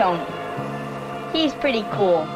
Tony. He's pretty cool.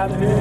Out of here?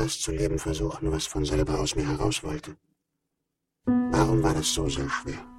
das zu leben versuchen, was von selber aus mir heraus wollte? Warum war das so so schwer?